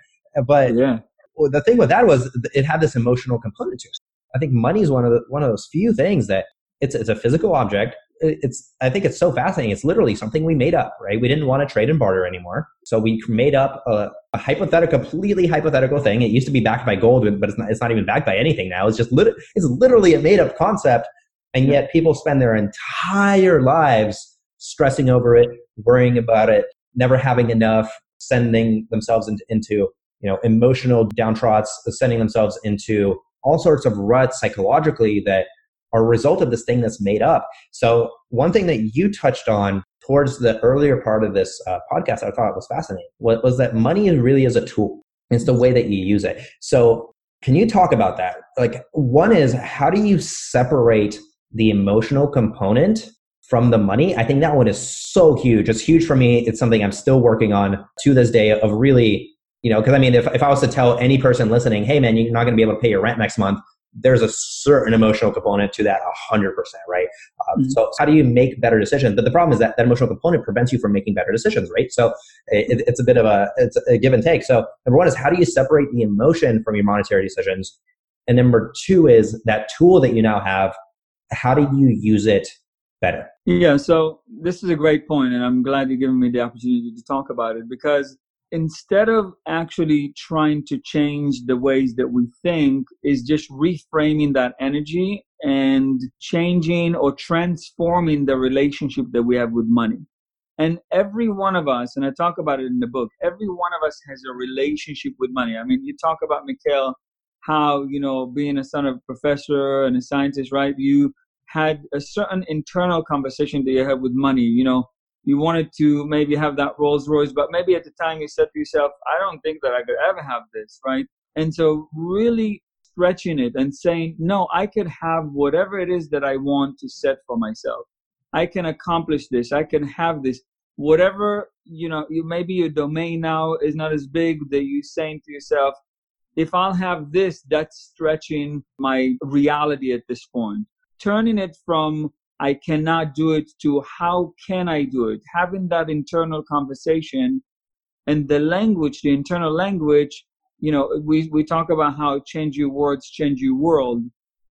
But yeah, the thing with that was it had this emotional component to it. I think money is one of the, one of those few things that it's it's a physical object it's i think it's so fascinating. It's literally something we made up right? We didn't want to trade and barter anymore. So we made up a, a hypothetical completely hypothetical thing. It used to be backed by gold but it's not, it's not even backed by anything now. It's just lit- it's literally a made up concept and yet people spend their entire lives stressing over it worrying about it never having enough sending themselves into, into you know emotional downtrots sending themselves into all sorts of ruts psychologically that are a result of this thing that's made up. So one thing that you touched on towards the earlier part of this uh, podcast, I thought was fascinating, was, was that money really is a tool. It's the way that you use it. So can you talk about that? Like one is how do you separate the emotional component from the money? I think that one is so huge. It's huge for me. It's something I'm still working on to this day of really you know, because I mean, if, if I was to tell any person listening, hey man, you're not going to be able to pay your rent next month, there's a certain emotional component to that 100% right? Um, mm-hmm. so how do you make better decisions? But the problem is that that emotional component prevents you from making better decisions right? So it, it's a bit of a it's a give and take. So number one is how do you separate the emotion from your monetary decisions? And number two is that tool that you now have how do you use it better? Yeah so this is a great point and i'm glad you're giving me the opportunity to talk about it because instead of actually trying to change the ways that we think is just reframing that energy and changing or transforming the relationship that we have with money. And every one of us and i talk about it in the book every one of us has a relationship with money. I mean you talk about mikhail how you know being a son of a professor and a scientist right? You had a certain internal conversation that you have with money you know you wanted to maybe have that Rolls Royce, but maybe at the time you said to yourself, I don't think that I could ever have this, right? And so really stretching it and saying, no, I could have whatever it is that I want to set for myself. I can accomplish this. I can have this. Whatever, you know, you maybe your domain now is not as big that you're saying to yourself, if I'll have this, that's stretching my reality at this point. Turning it from I cannot do it to how can I do it? Having that internal conversation and the language, the internal language, you know, we, we talk about how change your words, change your world,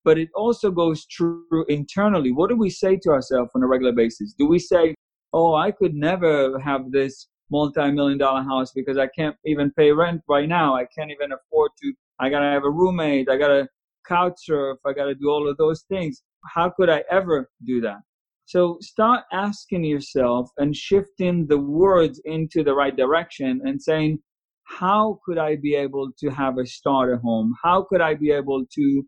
but it also goes true internally. What do we say to ourselves on a regular basis? Do we say, oh, I could never have this multi-million dollar house because I can't even pay rent right now. I can't even afford to, I gotta have a roommate. I gotta couch surf. I gotta do all of those things how could I ever do that? So start asking yourself and shifting the words into the right direction and saying, how could I be able to have a starter home? How could I be able to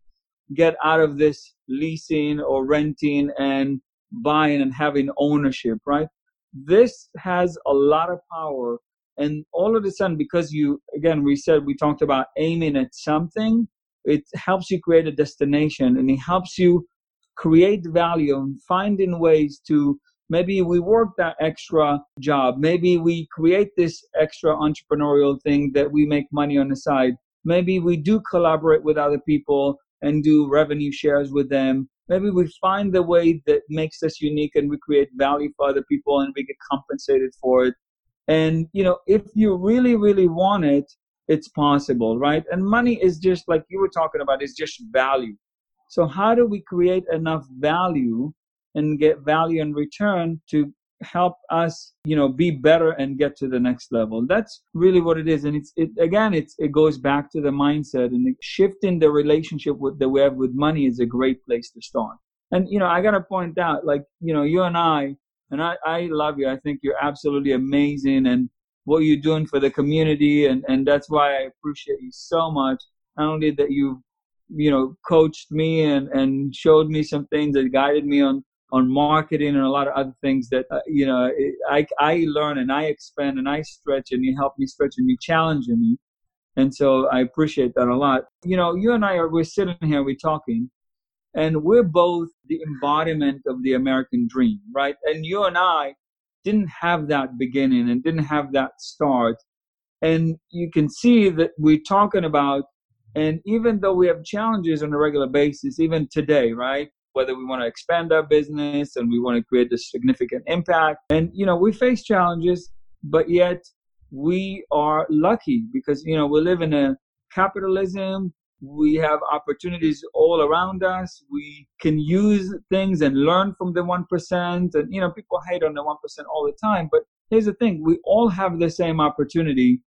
get out of this leasing or renting and buying and having ownership, right? This has a lot of power. And all of a sudden, because you, again, we said we talked about aiming at something, it helps you create a destination and it helps you create value and finding ways to maybe we work that extra job maybe we create this extra entrepreneurial thing that we make money on the side maybe we do collaborate with other people and do revenue shares with them maybe we find the way that makes us unique and we create value for other people and we get compensated for it. And you know if you really really want it it's possible right? And money is just like you were talking about is just value so how do we create enough value and get value in return to help us you know be better and get to the next level? That's really what it is and it's it again it's it goes back to the mindset and shifting the relationship with that we have with money is a great place to start. And you know i gotta point out like you know you and i and i i love you i think you're absolutely amazing and what you're doing for the community and and that's why i appreciate you so much. Not only that you you know coached me and and showed me some things that guided me on on marketing and a lot of other things that uh, you know I I learn and I expand and I stretch and you help me stretch and you challenge me, and so I appreciate that a lot. You know, you and I are we're sitting here we're talking, and we're both the embodiment of the American dream, right? And you and I didn't have that beginning and didn't have that start, and you can see that we're talking about. And even though we have challenges on a regular basis, even today, right? whether we want to expand our business and we want to create a significant impact. And, you know, we face challenges, but yet we are lucky because, you know, we live in a capitalism. We have opportunities all around us. We can use things and learn from the 1%. And, you know, people hate on the 1% all the time. But here's the thing we all have the same opportunity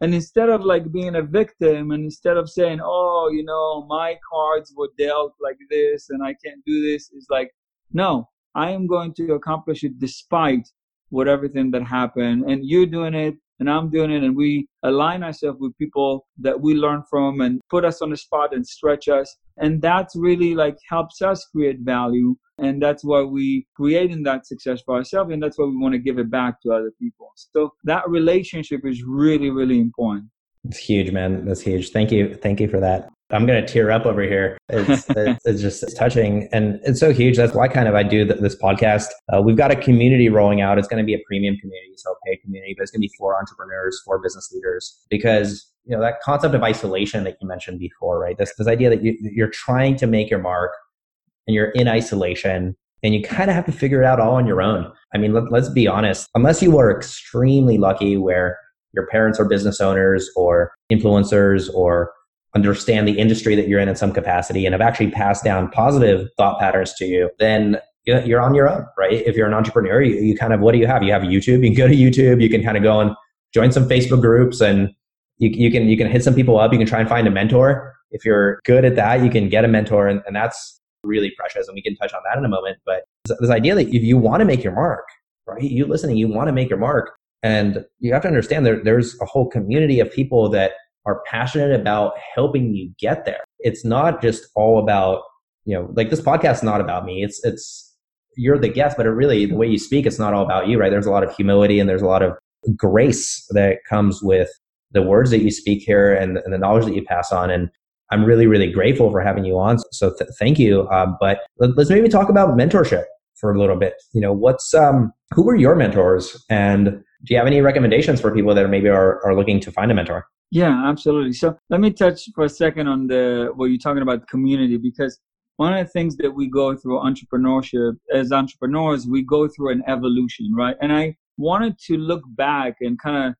and instead of like being a victim and instead of saying oh you know my cards were dealt like this and i can't do this is like no i am going to accomplish it despite what everything that happened. And you're doing it and i'm doing it and we align ourselves with people that we learn from and put us on the spot and stretch us and that's really like helps us create value. And that's why we create in that success for ourselves and that's why we want to give it back to other people. So that relationship is really really important. It's huge man. That's huge. Thank you. Thank you for that i'm going to tear up over here. It's, it's just it's touching and it's so huge. That's why kind of i do this podcast. Uh, we've got a community rolling out. It's going to be a premium community so paid community but it's going to be for entrepreneurs for business leaders because you know that concept of isolation that you mentioned before right? This, this idea that you, you're trying to make your mark and you're in isolation and you kind of have to figure it out all on your own. I mean, let, us be honest, unless you are extremely lucky where your parents are business owners or influencers or understand the industry that you're in in some capacity and have actually passed down positive thought patterns to you, then you're on your own, right? If you're an entrepreneur, you, you kind of, what do you have? You have YouTube, you can go to YouTube, you can kind of go and join some Facebook groups and you, you can, you can hit some people up. You can try and find a mentor. If you're good at that, you can get a mentor and, and that's really precious. And we can touch on that in a moment. But this idea that if you want to make your mark, right, you listening, you want to make your mark. And you have to understand there, there's a whole community of people that are passionate about helping you get there. It's not just all about, you know, like this podcast is not about me. It's, it's, you're the guest, but it really, the way you speak, it's not all about you, right? There's a lot of humility and there's a lot of grace that comes with the words that you speak here and, and the knowledge that you pass on. And I'm really, really grateful for having you on. So th- thank you. Uh, but let's maybe talk about mentorship for a little bit. You know, what's um, who were your mentors, and do you have any recommendations for people that maybe are, are looking to find a mentor? Yeah, absolutely. So let me touch for a second on the what you're talking about community because one of the things that we go through entrepreneurship as entrepreneurs, we go through an evolution, right? And I wanted to look back and kind of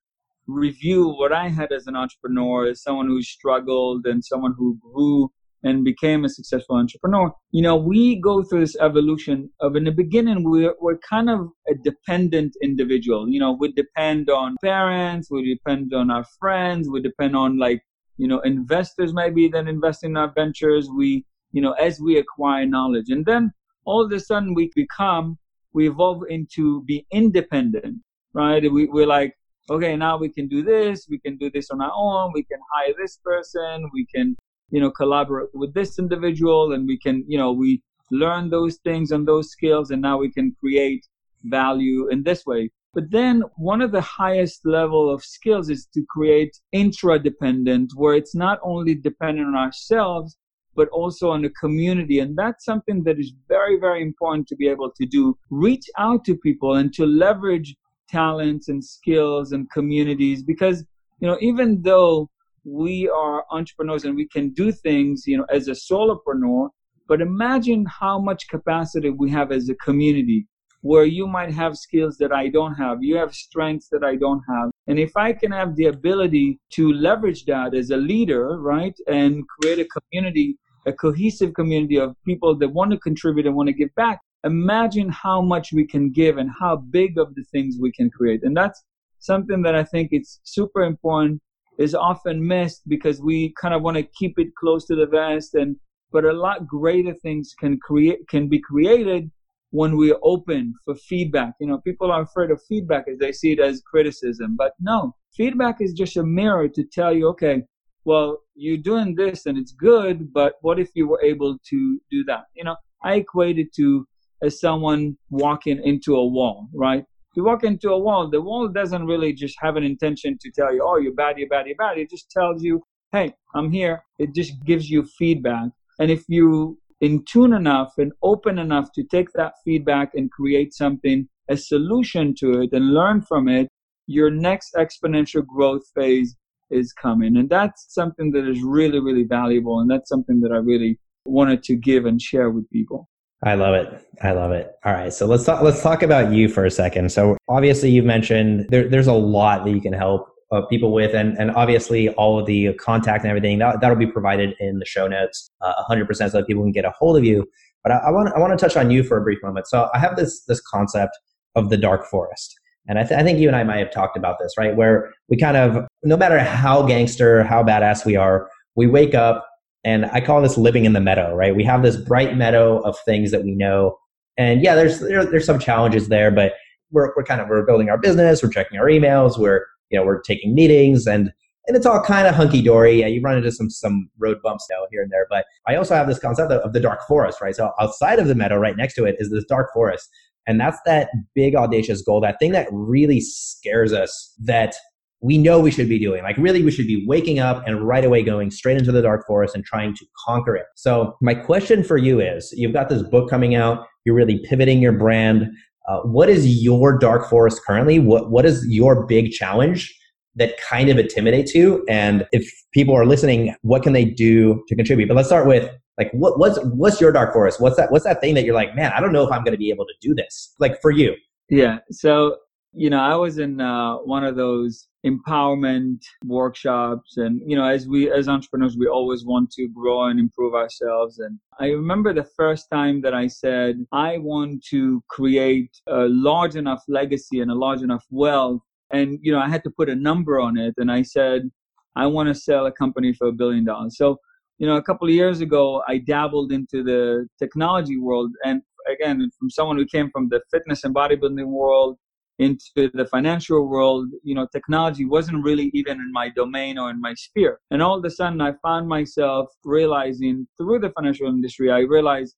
review what I had as an entrepreneur, as someone who struggled and someone who grew and became a successful entrepreneur. You know, we go through this evolution of in the beginning, we're, we're kind of a dependent individual. You know, we depend on parents, we depend on our friends, we depend on like, you know, investors maybe that invest in our ventures. We you know, as we acquire knowledge. And then all of a sudden we become, we evolve into be independent, right? We, we're like, okay, now we can do this, we can do this on our own, we can hire this person, we can, you know, collaborate with this individual, and we can, you know, we learn those things and those skills, and now we can create value in this way. But then one of the highest level of skills is to create intra-dependent, where it's not only dependent on ourselves, but also on the community. And that's something that is very, very important to be able to do. Reach out to people and to leverage talents and skills and communities because, you know, even though we are entrepreneurs and we can do things, you know, as a solopreneur, but imagine how much capacity we have as a community where you might have skills that I don't have. You have strengths that I don't have. And if I can have the ability to leverage that as a leader, right, and create a community, a cohesive community of people that want to contribute and want to give back, imagine how much we can give and how big of the things we can create. And that's something that I think it's super important is often missed because we kind of want to keep it close to the vest and but a lot greater things can create can be created when we're open for feedback. You know, people are afraid of feedback as they see it as criticism. But no, feedback is just a mirror to tell you, okay, well, you're doing this and it's good, but what if you were able to do that? You know, I equate it to as someone walking into a wall, right? You walk into a wall, the wall doesn't really just have an intention to tell you, oh, you're bad, you're bad, you're bad. It just tells you, hey, I'm here. It just gives you feedback. And if you in tune enough and open enough to take that feedback and create something, a solution to it, and learn from it, your next exponential growth phase is coming. And that's something that is really, really valuable. And that's something that I really wanted to give and share with people. I love it. I love it. All right, so let's talk. Let's talk about you for a second. So obviously, you've mentioned there, there's a lot that you can help uh, people with, and and obviously all of the contact and everything that that'll be provided in the show notes, uh, 100% so that people can get a hold of you. But I, I want I want to touch on you for a brief moment. So I have this this concept of the dark forest, and I, th- I think you and I might have talked about this, right? Where we kind of no matter how gangster, how badass we are, we wake up, and I call this living in the meadow, right? We have this bright meadow of things that we know, and yeah, there's there, there's some challenges there, but we're we're kind of we're building our business, we're checking our emails, we're you know we're taking meetings and and it's all kind of hunky dory. Yeah, you run into some some road bumps now here and there, but I also have this concept of, of the dark forest, right? So outside of the meadow, right next to it, is this dark forest, and that's that big audacious goal, that thing that really scares us, that we know we should be doing. Like really, we should be waking up and right away going straight into the dark forest and trying to conquer it. So my question for you is: You've got this book coming out. You're really pivoting your brand. Uh, what is your dark forest currently? What what is your big challenge that kind of intimidates you? And if people are listening, what can they do to contribute? But let's start with like what what's what's your dark forest? What's that what's that thing that you're like, man, I don't know if I'm going to be able to do this. Like for you. Yeah. So you know, I was in uh, one of those empowerment workshops, and you know, as we as entrepreneurs, we always want to grow and improve ourselves. And I remember the first time that I said, I want to create a large enough legacy and a large enough wealth, and you know, I had to put a number on it, and I said, I want to sell a company for a billion dollars. So you know, a couple of years ago, I dabbled into the technology world, and again, from someone who came from the fitness and bodybuilding world into the financial world, you know, technology wasn't really even in my domain or in my sphere. And all of a sudden, I found myself realizing through the financial industry, I realized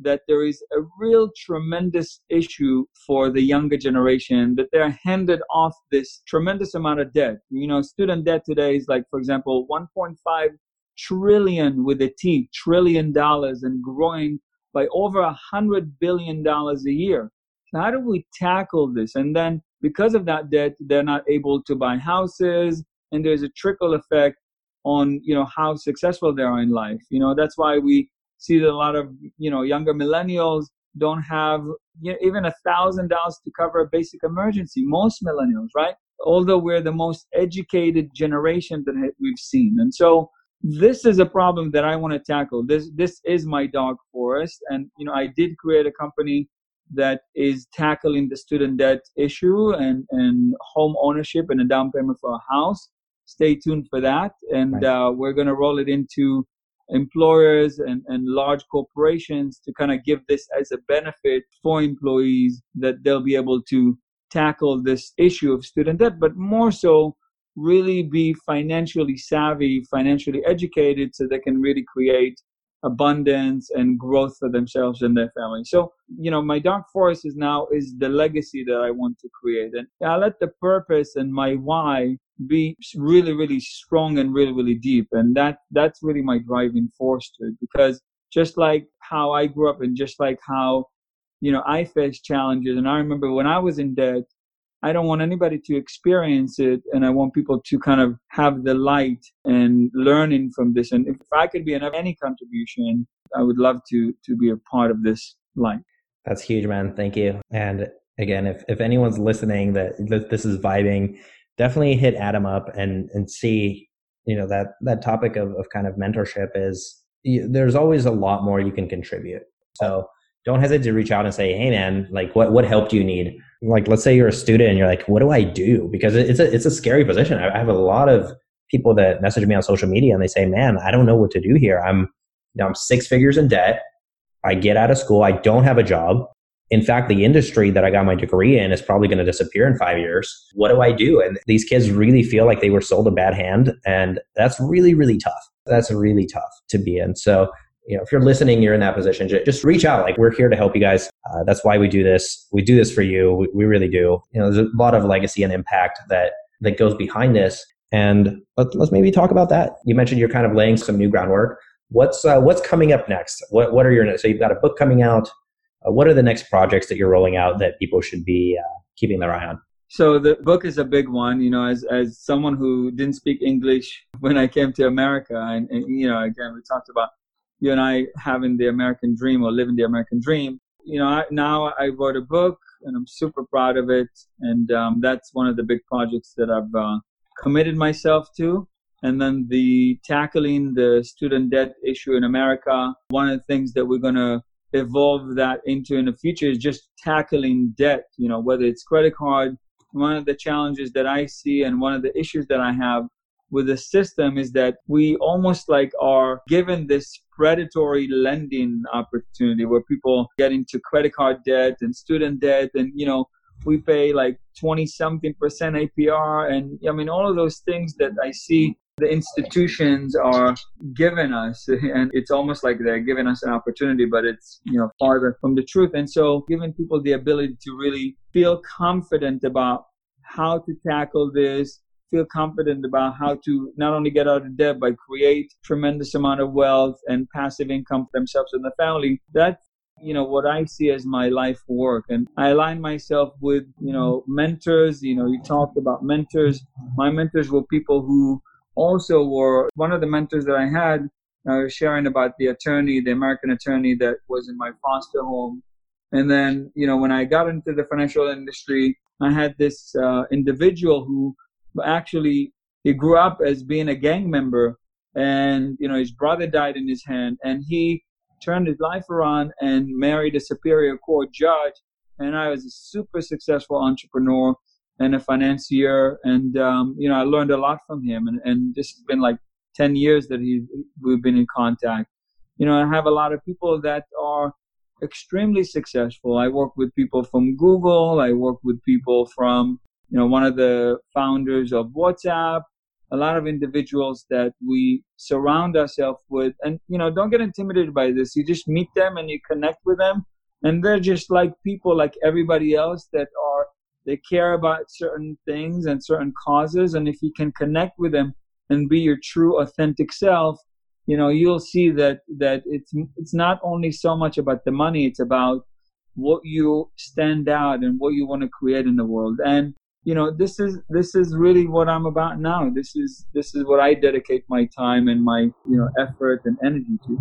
that there is a real tremendous issue for the younger generation that they're handed off this tremendous amount of debt. You know, student debt today is like, for example, 1.5 trillion with a T, trillion dollars and growing by over a hundred billion dollars a year how do we tackle this? And then because of that debt, they're not able to buy houses, and there's a trickle effect on you know how successful they are in life. You know that's why we see that a lot of you know younger millennials don't have you know, even a thousand dollars to cover a basic emergency. Most millennials, right? Although we're the most educated generation that we've seen, and so this is a problem that I want to tackle. This this is my dark forest, and you know I did create a company that is tackling the student debt issue and, and home ownership and a down payment for a house. Stay tuned for that. And uh, we're going to roll it into employers and, and large corporations to kind of give this as a benefit for employees that they'll be able to tackle this issue of student debt, but more so really be financially savvy, financially educated so they can really create abundance and growth for themselves and their family. So, you know, my dark forest is now is the legacy that I want to create. And I let the purpose and my why be really, really strong and really, really deep. And that that's really my driving force to it because just like how I grew up and just like how, you know, I faced challenges. And I remember when I was in debt, I don't want anybody to experience it, and I want people to kind of have the light and learning from this. And if I could be any contribution, I would love to to be a part of this light. That's huge, man. Thank you. And again, if if anyone's listening that this is vibing, definitely hit Adam up and and see. You know that that topic of of kind of mentorship is there's always a lot more you can contribute. So don't hesitate to reach out and say, "Hey, man, like what what help do you need?" like let's say you're a student and you're like what do i do? Because it's a it's a scary position. I have a lot of people that message me on social media and they say man i don't know what to do here. I'm you know i'm six figures in debt. I get out of school. I don't have a job. In fact the industry that i got my degree in is probably going to disappear in five years. What do i do? And these kids really feel like they were sold a bad hand and that's really really tough. That's really tough to be in. So you know, if you're listening, you're in that position, just reach out. Like we're here to help you guys. Uh, that's why we do this. We do this for you. We, we, really do. You know, there's a lot of legacy and impact that that goes behind this. And let, us maybe talk about that. You mentioned you're kind of laying some new groundwork. What's uh, what's coming up next? What what are your so you've got a book coming out. Uh, what are the next projects that you're rolling out that people should be uh, keeping their eye on? So the book is a big one, you know, as as someone who didn't speak English when I came to America, and, and you know, again, we talked about you and I having the American dream or living the American dream. You know, I, now I wrote a book and I'm super proud of it. And um, that's one of the big projects that I've uh, committed myself to. And then the tackling the student debt issue in America. One of the things that we're going to evolve that into in the future is just tackling debt, you know, whether it's credit card. One of the challenges that I see and one of the issues that I have with the system is that we almost like are given this predatory lending opportunity where people get into credit card debt and student debt and you know we pay like 20 something percent APR and I mean all of those things that I see the institutions are giving us. And it's almost like they're giving us an opportunity but it's you know farther from the truth. And so giving people the ability to really feel confident about how to tackle this feel confident about how to not only get out of debt but create tremendous amount of wealth and passive income for themselves and the family. That's you know what i see as my life work. And i align myself with you know mentors. You know you talked about mentors. My mentors were people who also were one of the mentors that i had I was sharing about the attorney the american attorney that was in my foster home. And then you know when i got into the financial industry i had this uh, individual who actually he grew up as being a gang member and you know his brother died in his hand and he turned his life around and married a superior court judge. And i was a super successful entrepreneur and a financier and um, you know i learned a lot from him. And, and this has been like 10 years that he we've been in contact. You know i have a lot of people that are extremely successful. I work with people from google. I work with people from you know, one of the founders of WhatsApp, a lot of individuals that we surround ourselves with. And, you know, don't get intimidated by this. You just meet them and you connect with them. And they're just like people like everybody else that are, they care about certain things and certain causes. And if you can connect with them and be your true, authentic self, you know, you'll see that, that it's, it's not only so much about the money, it's about what you stand out and what you want to create in the world. And you know this is this is really what i'm about now. This is this is what i dedicate my time and my you know effort and energy to.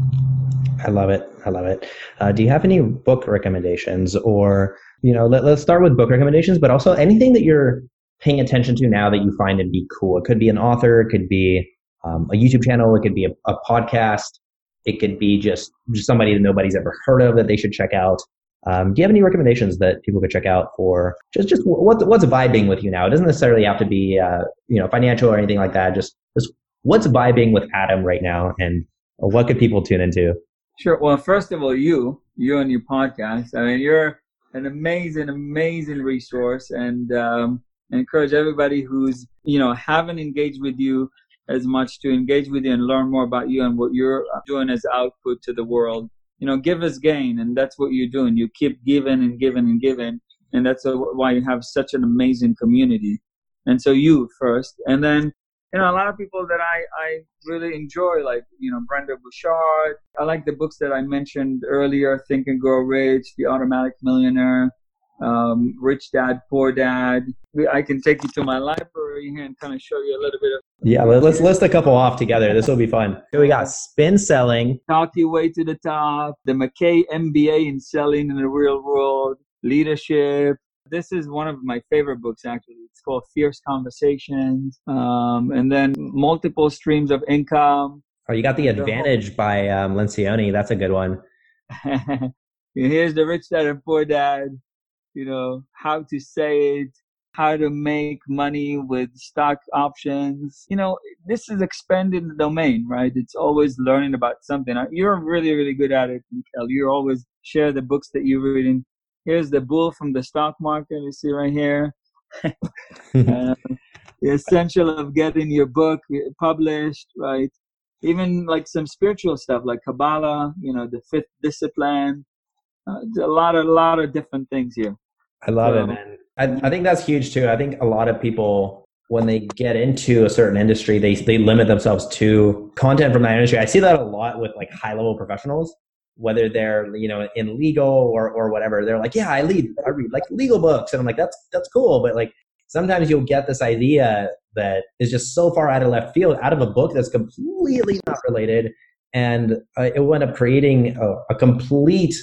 I love it. I love it. Uh, do you have any book recommendations or you know let, let's start with book recommendations but also anything that you're paying attention to now that you find to be cool. It could be an author it could be um, a youtube channel it could be a, a podcast it could be just, just somebody that nobody's ever heard of that they should check out um, do you have any recommendations that people could check out for just just what's what's vibing with you now? It doesn't necessarily have to be uh, you know financial or anything like that. Just just what's vibing with Adam right now, and what could people tune into? Sure. Well, first of all, you, you and your podcast. I mean, you're an amazing, amazing resource, and um, encourage everybody who's you know haven't engaged with you as much to engage with you and learn more about you and what you're doing as output to the world. You know, give us gain, and that's what you're doing. You keep giving and giving and giving, and that's why you have such an amazing community. And so you first, and then you know a lot of people that I I really enjoy, like you know Brendon Burchard. I like the books that I mentioned earlier, Think and Grow Rich, The Automatic Millionaire um, Rich Dad, Poor Dad. I can take you to my library here and kind of show you a little bit of. Yeah, let's list a couple off together. This will be fun. Here we got Spin Selling. Talk Your Way to the Top, the Mackay MBA in Selling in the Real World, Leadership. This is one of my favorite books, actually. It's called Fierce Conversations. Um, and then Multiple Streams of Income. Oh, you got The Advantage by um, Lencioni. That's a good one. Here's the Rich Dad and Poor Dad you know, how to say it, how to make money with stock options. You know, this is expanding the domain, right? It's always learning about something. You're really, really good at it, Mikhail. You always share the books that you're reading. Here's the bull from the stock market. You see right here. uh, the essential of getting your book published, right? Even like some spiritual stuff like Kabbalah, you know, the fifth discipline. Uh, a lot of a lot of different things here. I love it, man. I, I think that's huge too. I think a lot of people when they get into a certain industry, they they limit themselves to content from that industry. I see that a lot with like high level professionals, whether they're you know in legal or or whatever. They're like, yeah, I lead, I read like legal books, and I'm like, that's that's cool, but like sometimes you'll get this idea that is just so far out of left field, out of a book that's completely not related, and uh, it will end up creating a, a complete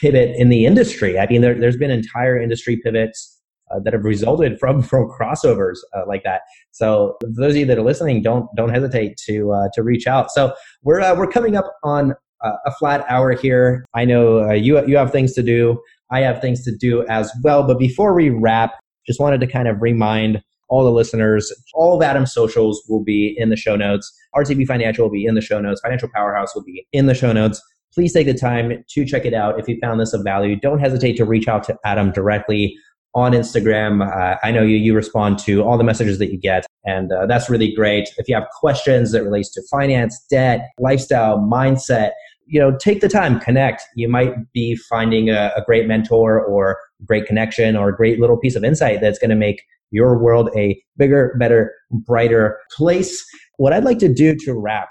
pivot in the industry. I mean, there, has been entire industry pivots uh, that have resulted from from crossovers uh, like that. So those of you that are listening, don't don't hesitate to uh, to reach out. So we're uh, we're coming up on a flat hour here. I know uh, you you have things to do. I have things to do as well. But before we wrap, just wanted to kind of remind all the listeners, all of Adam's socials will be in the show notes. RTB Financial will be in the show notes. Financial Powerhouse will be in the show notes please take the time to check it out. If you found this of value, don't hesitate to reach out to Adam directly on Instagram. Uh, I know you you respond to all the messages that you get, and uh, that's really great. If you have questions that relates to finance, debt, lifestyle, mindset, you know, take the time, connect. You might be finding a, a great mentor or great connection or a great little piece of insight that's going to make your world a bigger, better, brighter place. What I'd like to do to wrap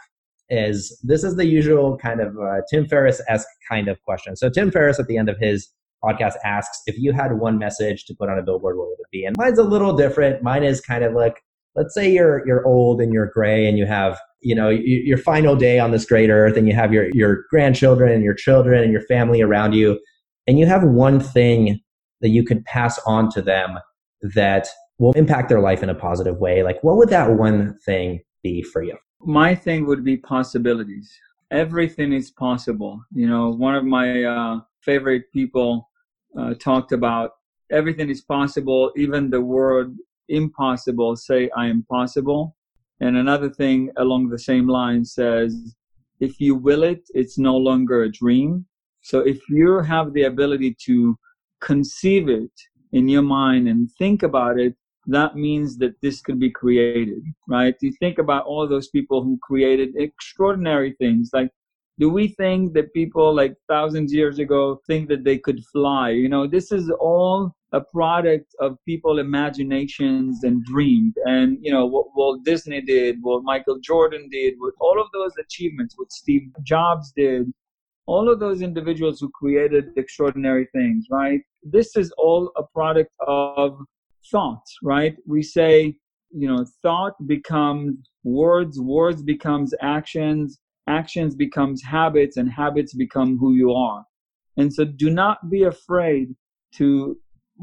is this is the usual kind of uh, Tim Ferriss esque kind of question. So Tim Ferriss at the end of his podcast asks if you had one message to put on a billboard, what would it be? And mine's a little different. Mine is kind of like, let's say you're you're old and you're gray and you have you know your final day on this great earth and you have your your grandchildren and your children and your family around you and you have one thing that you could pass on to them that will impact their life in a positive way like what would that one thing be for you my thing would be possibilities. Everything is possible. You know, one of my uh, favorite people uh, talked about everything is possible, even the word impossible, say I am possible. And another thing along the same line says, if you will it, it's no longer a dream. So if you have the ability to conceive it in your mind and think about it, that means that this could be created, right? You think about all those people who created extraordinary things. Like, do we think that people like thousands years ago think that they could fly? You know, this is all a product of people imaginations and dreams. And, you know, what Walt Disney did, what Michael Jordan did, what all of those achievements, what Steve Jobs did, all of those individuals who created extraordinary things, right? This is all a product of thought, right? We say, you know, thought becomes words, words becomes actions, actions becomes habits, and habits become who you are. And so do not be afraid to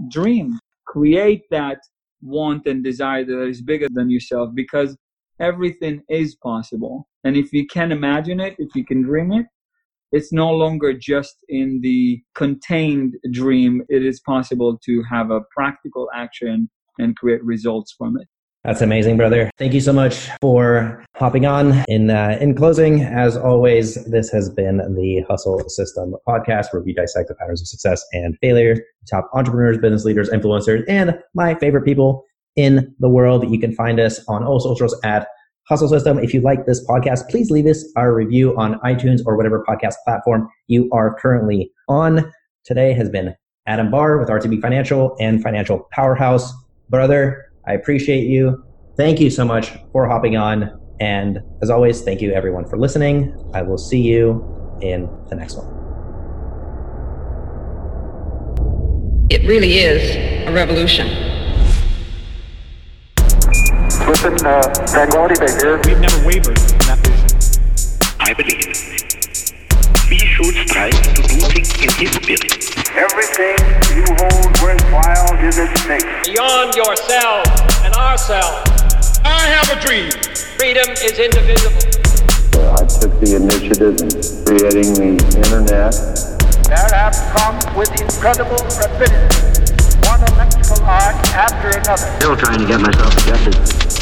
dream, create that want and desire that is bigger than yourself because everything is possible. And if you can imagine it, if you can dream it, it's no longer just in the contained dream. It is possible to have a practical action and create results from it. That's amazing, brother. Thank you so much for hopping on. In uh, in closing, as always, this has been the Hustle System podcast where we dissect the patterns of success and failure, top entrepreneurs, business leaders, influencers, and my favorite people in the world. You can find us on all socials at Hustle System. If you like this podcast, please leave us a review on iTunes or whatever podcast platform you are currently on. Today has been Adam Barr with RTB Financial and Financial Powerhouse. Brother, I appreciate you. Thank you so much for hopping on. And as always, thank you everyone for listening. I will see you in the next one. It really is a revolution. Listen, uh, Tranquility Base here. We've never wavered from that vision. I believe we should strive to do things in his spirit. Everything you hold worthwhile is at stake. Beyond yourself and ourselves, I have a dream. freedom is indivisible. Uh, I took the initiative in creating the internet. That have come with incredible rapidity one electrical arc after another. Still trying to get myself adjusted.